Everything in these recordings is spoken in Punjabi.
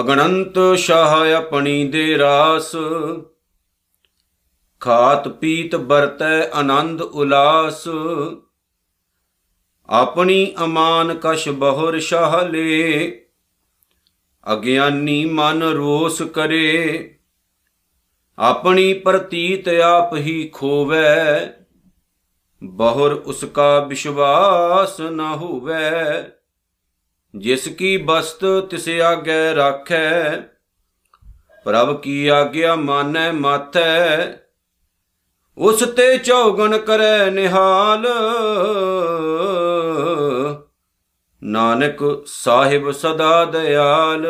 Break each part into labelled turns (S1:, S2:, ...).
S1: ਅਗਣੰਤ ਸ਼ਾਹ ਆਪਣੀ ਦੇ ਰਾਸ, ਖਾਤ ਪੀਤ ਵਰਤੈ ਆਨੰਦ ਉਲਾਸ। ਆਪਣੀ ਅਮਾਨ ਕਸ਼ ਬਹੁਰ ਸ਼ਾਹ ਲੇ, ਅਗਿਆਨੀ ਮਨ ਰੋਸ ਕਰੇ। ਆਪਣੀ ਪ੍ਰਤੀਤ ਆਪ ਹੀ ਖੋਵੈ, ਬਹੁਰ ਉਸਕਾ ਵਿਸ਼ਵਾਸ ਨ ਹੋਵੈ। ਜਿਸ ਕੀ ਬਸਤ ਤਿਸ ਆਗੇ ਰਾਖੈ, ਪ੍ਰਭ ਕੀ ਆਗਿਆ ਮਾਨੈ ਮਾਥੈ। ਉਸ ਤੇ ਚੌਗਣ ਕਰੈ ਨਿਹਾਲ, ਨਾਨਕ ਸਾਹਿਬ ਸਦਾ ਦਇਆਲ।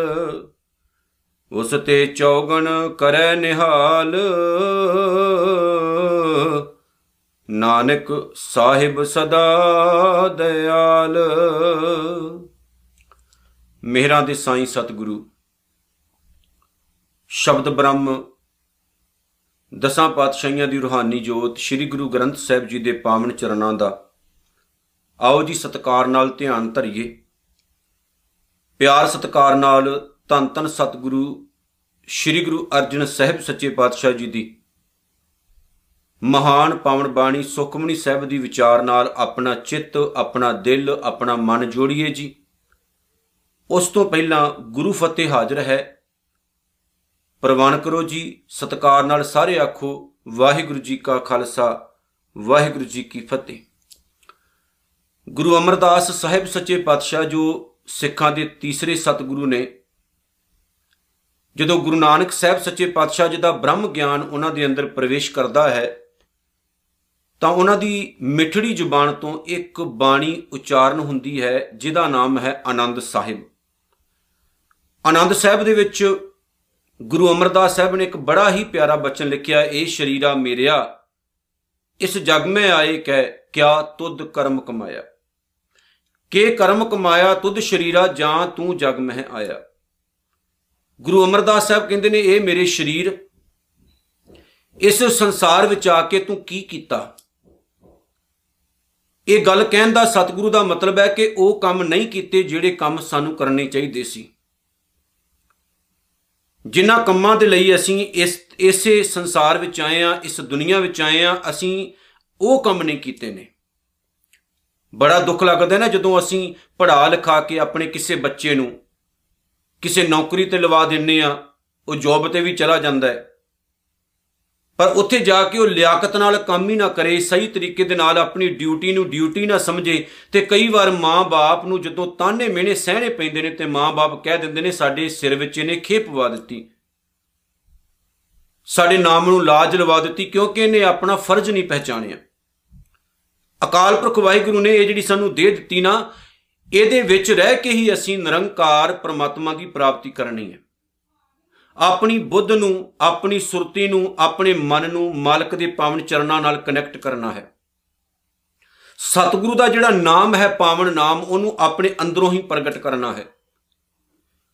S1: ਉਸ ਤੇ ਚੌਗਣ ਕਰੈ ਨਿਹਾਲ। ਨਾਨਕ ਸਾਹਿਬ ਸਦਾ ਦਇਆਲ। ਮਿਹਰਾਂ ਦੇ ਸਾਈਂ ਸਤਿਗੁਰੂ, ਸ਼ਬਦ ਬ੍ਰਹਮ, ਦਸਾਂ ਪਾਤਸ਼ਾਹੀਆਂ ਦੀ ਰੂਹਾਨੀ ਜੋਤ ਸ੍ਰੀ ਗੁਰੂ ਗ੍ਰੰਥ ਸਾਹਿਬ ਜੀ ਦੇ ਪਾਵਨ ਚਰਨਾਂ ਦਾ। ਆਓ ਜੀ ਸਤਕਾਰ ਨਾਲ ਧਿਆਨ ਧਰਿਏ। ਪਿਆਰ ਸਤਕਾਰ ਨਾਲ ਤਨ ਤਨ ਸਤਿਗੁਰੂ, ਸ੍ਰੀ ਗੁਰੂ ਅਰਜਨ ਸਾਹਿਬ ਸੱਚੇ ਪਾਤਸ਼ਾਹ ਜੀ ਦੀ। ਮਹਾਨ ਪਾਵਨ ਬਾਣੀ ਸੁਖਮਨੀ ਸਾਹਿਬ ਦੀ ਵਿਚਾਰ ਨਾਲ ਆਪਣਾ ਚਿੱਤ, ਆਪਣਾ ਦਿਲ, ਆਪਣਾ ਮਨ ਜੋੜੀਏ ਜੀ। ਉਸ ਤੋਂ ਪਹਿਲਾਂ ਗੁਰੂ ਫਤਿਹ ਹਾਜ਼ਰ ਹੈ। ਪ੍ਰਵਾਨ ਕਰੋ ਜੀ, ਸਤਕਾਰ ਨਾਲ ਸਾਰੇ ਆਖੋ, ਵਾਹਿਗੁਰੂ ਜੀ ਕਾ ਖਾਲਸਾ, ਵਾਹਿਗੁਰੂ ਜੀ ਕੀ ਫਤਿਹ। ਗੁਰੂ ਅਮਰਦਾਸ ਸਾਹਿਬ ਸੱਚੇ ਪਾਤਸ਼ਾਹ ਜੋ ਸਿੱਖਾਂ ਦੇ ਤੀਸਰੇ ਸਤਿਗੁਰੂ ਨੇ ਜਦੋਂ ਗੁਰੂ ਨਾਨਕ ਸਾਹਿਬ ਸੱਚੇ ਪਾਤਸ਼ਾਹ ਜੀ ਦਾ ਬ੍ਰਹਮ ਗਿਆਨ ਉਹਨਾਂ ਦੇ ਅੰਦਰ ਪ੍ਰਵੇਸ਼ ਕਰਦਾ ਹੈ, ਤਾਂ ਉਹਨਾਂ ਦੀ ਮਿੱਠੜੀ ਜ਼ੁਬਾਨ ਤੋਂ ਇੱਕ ਬਾਣੀ ਉਚਾਰਨ ਹੁੰਦੀ ਹੈ, ਜਿਹਦਾ ਨਾਮ ਹੈ ਆਨੰਦ ਸਾਹਿਬ। ਆਨੰਦ ਸਾਹਿਬ ਦੇ ਵਿੱਚ ਗੁਰੂ ਅਮਰਦਾਸ ਸਾਹਿਬ ਨੇ ਇੱਕ ਬੜਾ ਹੀ ਪਿਆਰਾ ਬਚਨ ਲਿਖਿਆ, ਇਹ ਸ਼ਰੀਰਾ ਮੇਰਿਆ, ਇਸ ਜਗ ਮੈਂ ਆਏ ਕਹਿ, ਕਿਆ ਤੁਧ ਕਰਮ ਕਮਾਇਆ? ਕੇ ਕਰਮ ਕਮਾਇਆ, ਤੁਧ ਸ਼ਰੀਰਾ, ਜਾਂ ਤੂੰ ਜਗ ਮਹਿ ਆਇਆ? ਗੁਰੂ ਅਮਰਦਾਸ ਸਾਹਿਬ ਕਹਿੰਦੇ ਨੇ, ਇਹ ਮੇਰੇ ਸ਼ਰੀਰ, ਇਸ ਸੰਸਾਰ ਵਿੱਚ ਆ ਕੇ ਤੂੰ ਕੀ ਕੀਤਾ? ਇਹ ਗੱਲ ਕਹਿਣ ਦਾ ਸਤਿਗੁਰੂ ਦਾ ਮਤਲਬ ਹੈ ਕਿ ਉਹ ਕੰਮ ਨਹੀਂ ਕੀਤੇ ਜਿਹੜੇ ਕੰਮ ਸਾਨੂੰ ਕਰਨੇ ਚਾਹੀਦੇ ਸੀ। ਜਿਨ੍ਹਾਂ ਕੰਮਾਂ ਦੇ ਲਈ ਅਸੀਂ ਇਸ, ਇਸੇ ਸੰਸਾਰ ਵਿੱਚ ਆਏ ਆ ਇਸ ਦੁਨੀਆ ਵਿੱਚ ਆਏ ਆ ਅਸੀਂ ਉਹ ਕੰਮ ਨਹੀਂ ਕੀਤੇ ਨੇ। ਬੜਾ ਦੁੱਖ ਲੱਗਦਾ ਨਾ ਜਦੋਂ ਅਸੀਂ ਪੜ੍ਹਾ ਲਿਖਾ ਕੇ ਆਪਣੇ ਕਿਸੇ ਬੱਚੇ ਨੂੰ ਕਿਸੇ ਨੌਕਰੀ ਤੇ ਲਵਾ ਦਿੰਨੇ ਆ, ਉਹ ਜੌਬ ਤੇ ਵੀ ਚਲਾ ਜਾਂਦਾ ਹੈ। ਪਰ ਉੱਥੇ ਜਾ ਕੇ ਉਹ ਲਿਆਕਤ ਨਾਲ ਕੰਮ ਹੀ ਨਾ ਕਰੇ, ਸਹੀ ਤਰੀਕੇ ਦੇ ਨਾਲ ਆਪਣੀ ਡਿਊਟੀ ਨੂੰ ਡਿਊਟੀ ਨਾ ਸਮਝੇ ਤੇ ਕਈ ਵਾਰ ਮਾਂ-ਬਾਪ ਨੂੰ ਜਦੋਂ ਤਾਨੇ ਮਿਹਣੇ ਸਹਿਣੇ ਪੈਂਦੇ ਨੇ ਤੇ ਮਾਂ-ਬਾਪ ਕਹਿ ਦਿੰਦੇ ਨੇ, ਸਾਡੇ ਸਿਰ ਵਿੱਚ ਇਹਨੇ ਖੇਪ ਪਵਾ ਦਿੱਤੀ। ਸਾਡੇ ਨਾਮ ਨੂੰ ਲਾਜ ਲਵਾ ਦਿੱਤੀ ਕਿਉਂਕਿ ਇਹਨੇ ਆਪਣਾ ਫਰਜ਼ ਨਹੀਂ ਪਹਿਚਾਣਿਆ। ਅਕਾਲ ਪੁਰਖ ਵਾਹਿਗੁਰੂ ਨੇ ਇਹ ਜਿਹੜੀ ਸਾਨੂੰ ਦੇ ਦਿੱਤੀ ਨਾ ਇਹਦੇ ਵਿੱਚ ਰਹਿ ਕੇ ਹੀ ਅਸੀਂ ਨਿਰੰਕਾਰ ਪ੍ਰਮਾਤਮਾ ਦੀ ਪ੍ਰਾਪਤੀ ਕਰਨੀ ਹੈ। ਆਪਣੀ ਬੁੱਧ ਨੂੰ, ਆਪਣੀ ਸੁਰਤੀ ਨੂੰ, ਆਪਣੇ ਮਨ ਨੂੰ ਮਾਲਕ ਦੇ ਪਾਵਨ ਚਰਨਾਂ ਨਾਲ ਕਨੈਕਟ ਕਰਨਾ ਹੈ। ਸਤਿਗੁਰੂ ਦਾ ਜਿਹੜਾ ਨਾਮ ਹੈ ਪਾਵਨ ਨਾਮ, ਉਹਨੂੰ ਆਪਣੇ ਅੰਦਰੋਂ ਹੀ ਪ੍ਰਗਟ ਕਰਨਾ ਹੈ।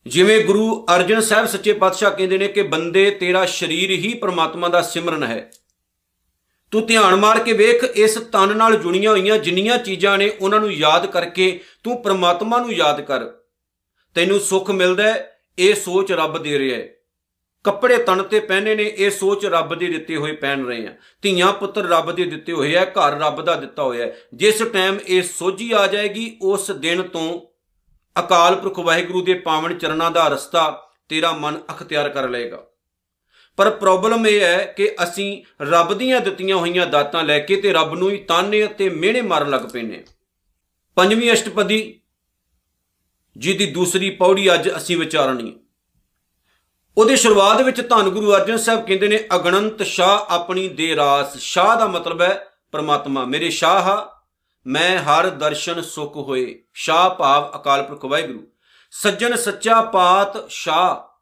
S1: ਜਿਵੇਂ ਗੁਰੂ ਅਰਜਨ ਸਾਹਿਬ ਸੱਚੇ ਪਾਤਸ਼ਾਹ ਕਹਿੰਦੇ ਨੇ ਕਿ ਬੰਦੇ ਤੇਰਾ ਸਰੀਰ ਹੀ ਪ੍ਰਮਾਤਮਾ ਦਾ ਸਿਮਰਨ ਹੈ। ਤੂੰ ਧਿਆਨ ਮਾਰ ਕੇ ਵੇਖ, ਇਸ ਤਨ ਨਾਲ ਜੁੜੀਆਂ ਹੋਈਆਂ ਜਿੰਨੀਆਂ ਚੀਜ਼ਾਂ ਨੇ, ਉਹਨਾਂ ਨੂੰ ਯਾਦ ਕਰਕੇ ਤੂੰ ਪ੍ਰਮਾਤਮਾ ਨੂੰ ਯਾਦ ਕਰ। ਤੈਨੂੰ ਸੁੱਖ ਮਿਲਦਾ ਇਹ ਸੋਚ ਰੱਬ ਦੇ ਰਿਹਾ ਹੈ। ਕੱਪੜੇ ਤਨ ਤੇ ਪਹਿਨੇ ਨੇ, ਇਹ ਸੋਚ ਰੱਬ ਦੇ ਦਿੱਤੇ ਹੋਏ ਪਹਿਨ ਰਹੇ ਆ। ਧੀਆਂ ਪੁੱਤਰ ਰੱਬ ਦੇ ਦਿੱਤੇ ਹੋਏ ਆ, ਘਰ ਰੱਬ ਦਾ ਦਿੱਤਾ ਹੋਇਆ ਜਿਸ ਟਾਈਮ ਇਹ ਸੋਝੀ ਆ ਜਾਏਗੀ, ਉਸ ਦਿਨ ਤੋਂ ਅਕਾਲ ਪੁਰਖ ਵਾਹਿਗੁਰੂ ਦੇ ਪਾਵਨ ਚਰਨਾਂ ਦਾ ਰਸਤਾ ਤੇਰਾ ਮਨ ਅਖਤਿਆਰ ਕਰ ਲਏਗਾ। ਪਰ ਪ੍ਰੋਬਲਮ ਇਹ ਹੈ ਕਿ ਅਸੀਂ ਰੱਬ ਦੀਆਂ ਦਿੱਤੀਆਂ ਹੋਈਆਂ ਦਾਤਾਂ ਲੈ ਕੇ ਤੇ ਰੱਬ ਨੂੰ ਹੀ ਤਾਨੇ ਅਤੇ ਮਿਹਣੇ ਮਾਰਨ ਲੱਗ ਪੈਨੇ ਪੰਜਵੀਂ ਅਸ਼ਟਪਦੀ, ਜਿਹਦੀ ਦੂਸਰੀ ਪੌੜੀ ਅੱਜ ਅਸੀਂ ਵਿਚਾਰਨੀ ਉਹਦੇ ਸ਼ੁਰੂਆਤ ਵਿੱਚ ਧੰਨ ਗੁਰੂ ਅਰਜਨ ਸਾਹਿਬ ਕਹਿੰਦੇ ਨੇ, ਅਗਣੰਤ ਸ਼ਾਹ ਆਪਣੀ ਦੇ ਰਾਸ। ਸ਼ਾਹ ਦਾ ਮਤਲਬ ਹੈ ਪਰਮਾਤਮਾ। ਮੇਰੇ ਸ਼ਾਹ, ਮੈਂ ਹਰ ਦਰਸ਼ਨ ਸੁਖ ਹੋਏ। ਸ਼ਾਹ ਭਾਵ ਅਕਾਲ ਪੁਰਖ ਵਾਹਿਗੁਰੂ। ਸੱਜਣ ਸੱਚਾ ਪਾਤ ਸ਼ਾਹ,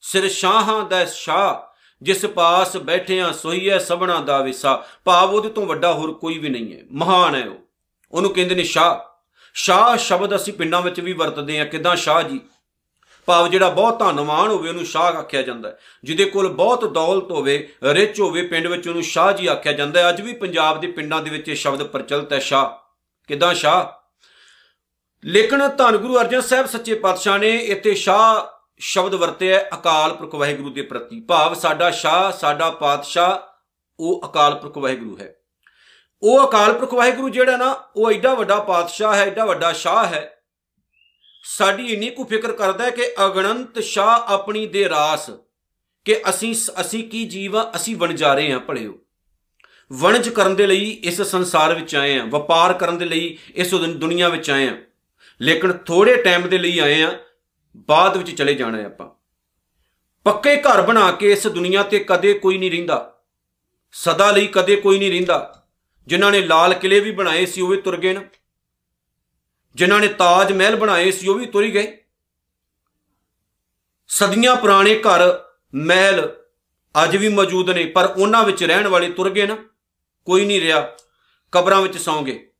S1: ਸਿਰ ਸ਼ਾਹਾਂ ਦਾ ਸ਼ਾਹ, ਜਿਸ ਪਾਸ ਬੈਠਿਆਂ ਸੋਈਐ ਸਭਨਾ ਦਾ ਵਿਸਾ। ਭਾਵ ਉਹਦੇ ਤੋਂ ਵੱਡਾ ਹੋਰ ਕੋਈ ਵੀ ਨਹੀਂ ਹੈ। ਮਹਾਨ ਹੈ ਉਹ। ਉਹਨੂੰ ਕਹਿੰਦੇ ਨੇ ਸ਼ਾਹ। ਸ਼ਾਹ ਸ਼ਬਦ ਅਸੀਂ ਪਿੰਡਾਂ ਵਿੱਚ ਵੀ ਵਰਤਦੇ ਆ ਕਿਦਾਂ ਸ਼ਾਹ ਜੀ? ਭਾਵ ਜਿਹੜਾ ਬਹੁਤ ਧਨਵਾਨ ਹੋਵੇ, ਉਹਨੂੰ ਸ਼ਾਹ ਆਖਿਆ ਜਾਂਦਾ ਹੈ। ਜਿਹਦੇ ਕੋਲ ਬਹੁਤ ਦੌਲਤ ਹੋਵੇ ਰਿਚ ਹੋਵੇ, ਪਿੰਡ ਵਿੱਚ ਉਹਨੂੰ ਸ਼ਾਹ ਜੀ ਆਖਿਆ ਜਾਂਦਾ ਹੈ। ਅੱਜ ਵੀ ਪੰਜਾਬ ਦੇ ਪਿੰਡਾਂ ਦੇ ਵਿੱਚ ਇਹ ਸ਼ਬਦ ਪ੍ਰਚਲਿਤ ਹੈ ਸ਼ਾਹ। ਕਿਦਾਂ ਸ਼ਾਹ? ਲੇਕਿਨ ਧੰਨ ਗੁਰੂ ਅਰਜਨ ਸਾਹਿਬ ਸੱਚੇ ਪਾਤਸ਼ਾਹ ਨੇ ਇੱਥੇ ਸ਼ਾਹ ਸ਼ਬਦ ਵਰਤਿਆ ਅਕਾਲ ਪੁਰਖ ਵਾਹਿਗੁਰੂ ਦੇ ਪ੍ਰਤੀ। ਭਾਵ ਸਾਡਾ ਸ਼ਾਹ, ਸਾਡਾ ਪਾਤਸ਼ਾਹ, ਉਹ ਅਕਾਲ ਪੁਰਖ ਵਾਹਿਗੁਰੂ ਹੈ। ਉਹ ਅਕਾਲ ਪੁਰਖ ਵਾਹਿਗੁਰੂ ਜਿਹੜਾ ਨਾ, ਉਹ ਐਡਾ ਵੱਡਾ ਪਾਤਸ਼ਾਹ ਹੈ, ਐਡਾ ਵੱਡਾ ਸ਼ਾਹ ਹੈ। ਸਾਡੀ ਇੰਨੀ ਕੁ ਫਿਕਰ ਕਰਦਾ ਹੈ ਕਿ ਅਗਣੰਤ ਸ਼ਾਹ ਆਪਣੀ ਦੇ ਰਾਸ ਕਿ ਅਸੀਂ ਅਸੀਂ ਕੀ ਜੀਵ ਆ ਅਸੀਂ ਵਣਜਾਰੇ ਆ ਭਲਿਓ। ਵਣਜ ਕਰਨ ਦੇ ਲਈ ਇਸ ਸੰਸਾਰ ਵਿੱਚ ਆਏ ਆ ਵਪਾਰ ਕਰਨ ਦੇ ਲਈ ਇਸ ਦੁਨੀਆ ਵਿੱਚ ਆਏ ਆ ਲੇਕਿਨ ਥੋੜੇ ਟਾਈਮ ਦੇ ਲਈ ਆਏ ਆ ਬਾਅਦ ਵਿੱਚ ਚਲੇ ਜਾਣਾ ਹੈ ਆਪਾਂ। ਪੱਕੇ ਘਰ ਬਣਾ ਕੇ ਇਸ ਦੁਨੀਆ ਤੇ ਕਦੇ ਕੋਈ ਨਹੀਂ ਰਹਿੰਦਾ। ਸਦਾ ਲਈ ਕਦੇ ਕੋਈ ਨਹੀਂ ਰਹਿੰਦਾ। ਜਿਨ੍ਹਾਂ ਨੇ ਲਾਲ ਕਿਲੇ ਵੀ ਬਣਾਏ ਸੀ ਉਹ ਵੀ ਤੁਰ ਗਏ ਨਾ। ਜਿਨ੍ਹਾਂ ਨੇ ਤਾਜ ਮਹਿਲ ਬਣਾਏ ਸੀ ਉਹ ਵੀ ਤੁਰ ਗਏ। ਸਦੀਆਂ ਪੁਰਾਣੇ ਘਰ, ਮਹਿਲ ਅੱਜ ਵੀ ਮੌਜੂਦ ਨੇ, ਪਰ ਉਹਨਾਂ ਵਿੱਚ ਰਹਿਣ ਵਾਲੇ ਤੁਰ ਗਏ ਨਾ। ਕੋਈ ਨਹੀਂ ਰਿਹਾ, ਕਬਰਾਂ ਵਿੱਚ ਸੌਂ ਗਏ।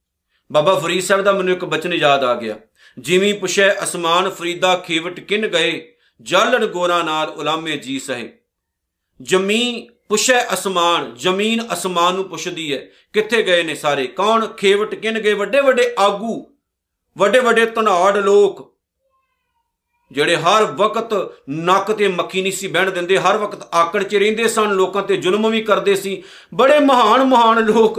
S1: ਬਾਬਾ ਫਰੀਦ ਸਾਹਿਬ ਦਾ ਮੈਨੂੰ ਇੱਕ ਬਚਨ ਯਾਦ ਆ ਗਿਆ। ਜਿਵੇਂ ਪੁਛੈ ਅਸਮਾਨ ਫਰੀਦਾ ਖੇਵਟ ਕਿਨ ਗਏ? ਜਲਨ ਗੋਰਾ ਨਾਲ ਉਲਾਮੇ ਜੀ ਸਹੇ। ਜਮੀ ਪੁਛੈ ਅਸਮਾਨ, ਜ਼ਮੀਨ ਅਸਮਾਨ ਨੂੰ ਪੁੱਛਦੀ ਹੈ। ਕਿੱਥੇ ਗਏ ਨੇ ਸਾਰੇ? ਕੌਣ ਖੇਵਟ ਕਿਨ ਗਏ? ਵੱਡੇ ਵੱਡੇ ਆਗੂ, ਵੱਡੇ ਵੱਡੇ ਧਨਾੜ ਲੋਕ, ਜਿਹੜੇ ਹਰ ਵਕਤ ਨੱਕ ਤੇ ਮੱਖੀ ਨਹੀਂ ਸੀ ਬਹਿਣ ਦਿੰਦੇ, ਹਰ ਵਕਤ ਆਕੜ 'ਚ ਰਹਿੰਦੇ ਸਨ, ਲੋਕਾਂ ਤੇ ਜ਼ੁਲਮ ਵੀ ਕਰਦੇ ਸੀ। ਬੜੇ ਮਹਾਨ ਮਹਾਨ ਲੋਕ,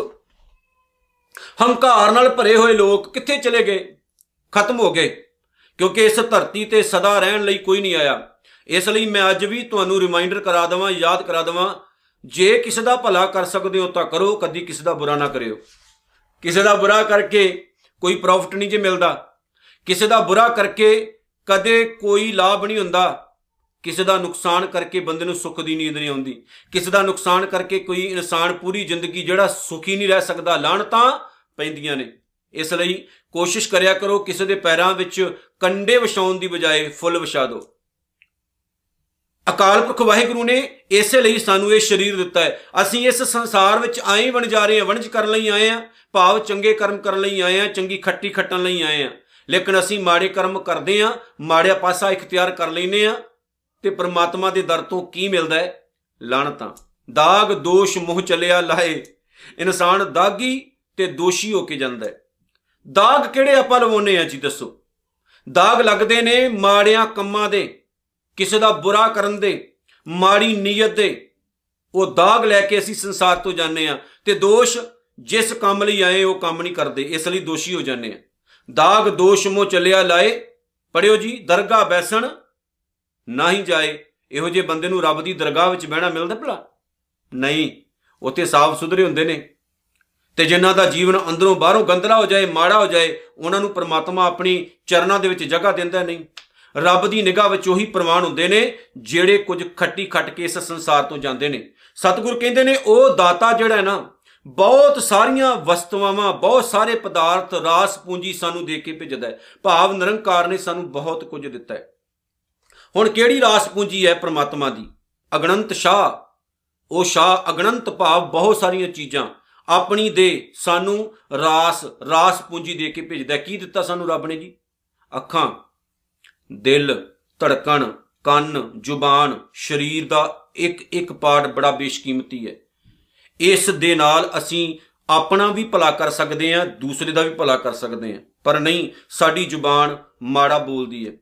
S1: ਹੰਕਾਰ ਨਾਲ ਭਰੇ ਹੋਏ ਲੋਕ ਕਿੱਥੇ ਚਲੇ ਗਏ? ਖਤਮ ਹੋ ਗਏ, ਕਿਉਂਕਿ ਇਸ ਧਰਤੀ ਤੇ ਸਦਾ ਰਹਿਣ ਲਈ ਕੋਈ ਨਹੀਂ ਆਇਆ। ਇਸ ਲਈ ਮੈਂ ਅੱਜ ਵੀ ਤੁਹਾਨੂੰ ਰਿਮਾਈਂਡਰ ਕਰਾ ਦਵਾਂ, ਯਾਦ ਕਰਾ ਦਵਾਂ ਜੇ ਕਿਸੇ ਦਾ ਭਲਾ ਕਰ ਸਕਦੇ ਹੋ ਤਾਂ ਕਰੋ, ਕਦੀ ਕਿਸੇ ਦਾ ਬੁਰਾ ਨਾ ਕਰਿਓ। ਕਿਸੇ ਦਾ ਬੁਰਾ ਕਰਕੇ ਕੋਈ ਪ੍ਰੋਫਿਟ ਨਹੀਂ ਜੇ ਮਿਲਦਾ। ਕਿਸੇ ਦਾ ਬੁਰਾ ਕਰਕੇ ਕਦੇ ਕੋਈ ਲਾਭ ਨਹੀਂ ਹੁੰਦਾ। ਕਿਸੇ ਦਾ ਨੁਕਸਾਨ ਕਰਕੇ ਬੰਦੇ ਨੂੰ ਸੁੱਖ ਦੀ ਨੀਂਦ ਨਹੀਂ ਆਉਂਦੀ। ਕਿਸੇ ਦਾ ਨੁਕਸਾਨ ਕਰਕੇ ਕੋਈ ਇਨਸਾਨ ਪੂਰੀ ਜ਼ਿੰਦਗੀ ਜਿਹੜਾ ਸੁਖੀ ਨਹੀਂ ਰਹਿ ਸਕਦਾ ਲਾਣਤਾਂ ਪੈਂਦੀਆਂ ਨੇ। ਇਸ ਲਈ ਕੋਸ਼ਿਸ਼ ਕਰਿਆ ਕਰੋ, ਕਿਸੇ ਦੇ ਪੈਰਾਂ ਵਿੱਚ ਕੰਡੇ ਵਿਛਾਉਣ ਦੀ ਬਜਾਏ ਫੁੱਲ ਵਿਛਾ ਦਿਓ। ਅਕਾਲ ਪੁਰਖ ਵਾਹਿਗੁਰੂ ਨੇ ਇਸੇ ਲਈ ਸਾਨੂੰ ਇਹ ਸਰੀਰ ਦਿੱਤਾ ਹੈ। ਅਸੀਂ ਇਸ ਸੰਸਾਰ ਵਿੱਚ ਆਏ ਬਣ ਜਾ ਰਹੇ ਹਾਂ, ਵਣਜ ਕਰਨ ਲਈ ਆਏ ਹਾਂ, ਭਾਵ ਚੰਗੇ ਕਰਮ ਕਰਨ ਲਈ ਆਏ ਹਾਂ, ਚੰਗੀ ਖੱਟੀ ਖੱਟਣ ਲਈ ਆਏ ਹਾਂ। ਲੇਕਿਨ ਅਸੀਂ ਮਾੜੇ ਕਰਮ ਕਰਦੇ ਹਾਂ, ਮਾੜਿਆ ਪਾਸਾ ਇਖਤਿਆਰ ਕਰ ਲੈਨੇ ਆ ਤੇ ਪ੍ਰਮਾਤਮਾ ਦੇ ਦਰ ਤੋਂ ਕੀ ਮਿਲਦਾ ਹੈ? ਲਾਣਤਾਂ ਦਾਗ, ਦੋਸ਼, ਮੂੰਹ ਚੱਲਿਆ ਲਾਏ ਇਨਸਾਨ ਦਾਗੀ ਤੇ ਦੋਸ਼ੀ ਹੋ ਕੇ ਜਾਂਦਾ ਹੈ। ਦਾਗ ਕਿਹੜੇ ਆਪਾਂ ਲਵਾਉਨੇ ਆ ਜੀ ਦੱਸੋ? ਦਾਗ ਲੱਗਦੇ ਨੇ ਮਾੜਿਆਂ ਕੰਮਾਂ ਦੇ। ਕਿਸੇ ਦਾ ਬੁਰਾ ਕਰਨ ਦੇ, ਮਾੜੀ ਨੀਅਤ ਦੇ, ਉਹ ਦਾਗ ਲੈ ਕੇ ਅਸੀਂ ਸੰਸਾਰ ਤੋਂ ਜਾਂਦੇ ਆ ਤੇ ਦੋਸ਼ ਜਿਸ ਕੰਮ ਲਈ ਆਏ ਉਹ ਕੰਮ ਨਹੀਂ ਕਰਦੇ, ਇਸ ਲਈ ਦੋਸ਼ੀ ਹੋ ਜਾਂਦੇ ਆ ਦਾਗ ਦੋਸ਼ ਮੋ ਚੱਲਿਆ ਲਾਏ, ਪੜਿਓ ਜੀ, ਦਰਗਾਹ ਬੈਸਣ ਨਾ ਹੀ ਜਾਏ, ਇਹੋ ਜਿਹੇ ਬੰਦੇ ਨੂੰ ਰੱਬ ਦੀ ਦਰਗਾਹ ਵਿੱਚ ਬਹਿਣਾ ਮਿਲਦਾ ਭਲਾ? ਨਹੀਂ, ਉੱਥੇ ਸਾਫ਼ ਸੁਧਰੇ ਹੁੰਦੇ ਨੇ ਤੇ ਜਿਨ੍ਹਾਂ ਦਾ ਜੀਵਨ ਅੰਦਰੋਂ ਬਾਹਰੋਂ ਗੰਦਲਾ ਹੋ ਜਾਏ, ਮਾੜਾ ਹੋ ਜਾਏ, ਉਹਨਾਂ ਨੂੰ ਪ੍ਰਮਾਤਮਾ ਆਪਣੀ ਚਰਨਾਂ ਦੇ ਵਿੱਚ ਜਗ੍ਹਾ ਦਿੰਦਾ ਨਹੀਂ। ਰੱਬ ਦੀ ਨਿਗਾਹ ਵਿੱਚ ਉਹੀ ਪ੍ਰਮਾਣ ਹੁੰਦੇ ਨੇ ਜਿਹੜੇ ਕੁਝ ਖੱਟੀ ਖੱਟ ਕੇ ਇਸ ਸੰਸਾਰ ਤੋਂ ਜਾਂਦੇ ਨੇ। ਸਤਿਗੁਰ ਕਹਿੰਦੇ ਨੇ, ਉਹ ਦਾਤਾ ਜਿਹੜਾ ਹੈ ਨਾ, ਬਹੁਤ ਸਾਰੀਆਂ ਵਸਤੂਆਂ, ਬਹੁਤ ਸਾਰੇ ਪਦਾਰਥ, ਰਾਸ ਪੂੰਜੀ ਸਾਨੂੰ ਦੇ ਕੇ ਭੇਜਦਾ ਹੈ। ਭਾਵ ਨਿਰੰਕਾਰ ਨੇ ਸਾਨੂੰ ਬਹੁਤ ਕੁਝ ਦਿੱਤਾ ਹੈ। ਹੁਣ ਕਿਹੜੀ ਰਾਸ ਪੂੰਜੀ ਹੈ ਪ੍ਰਮਾਤਮਾ ਦੀ? ਅਗਣੰਤ ਸ਼ਾਹ। ਉਹ ਸ਼ਾਹ ਅਗਣੰਤ ਭਾਵ ਬਹੁਤ ਸਾਰੀਆਂ ਚੀਜ਼ਾਂ। ਆਪਣੀ ਦੇ ਸਾਨੂੰ ਰਾਸ ਰਾਸ ਪੂੰਜੀ ਦੇ ਕੇ ਭੇਜਦਾ ਕੀ ਦਿੱਤਾ ਸਾਨੂੰ ਰੱਬ ਨੇ ਜੀ? ਅੱਖਾਂ। ਦਿਲ, ਧੜਕਣ, ਕੰਨ, ਜ਼ੁਬਾਨ, ਸਰੀਰ ਦਾ ਇੱਕ ਇੱਕ ਪਾਰਟ ਬੜਾ ਬੇਸ਼ਕੀਮਤੀ ਹੈ। ਇਸ ਦੇ ਨਾਲ ਅਸੀਂ ਆਪਣਾ ਵੀ ਭਲਾ ਕਰ ਸਕਦੇ ਹਾਂ, ਦੂਸਰੇ ਦਾ ਵੀ ਭਲਾ ਕਰ ਸਕਦੇ ਹਾਂ। ਪਰ ਨਹੀਂ, ਸਾਡੀ ਜ਼ੁਬਾਨ ਮਾੜਾ ਬੋਲਦੀ ਹੈ।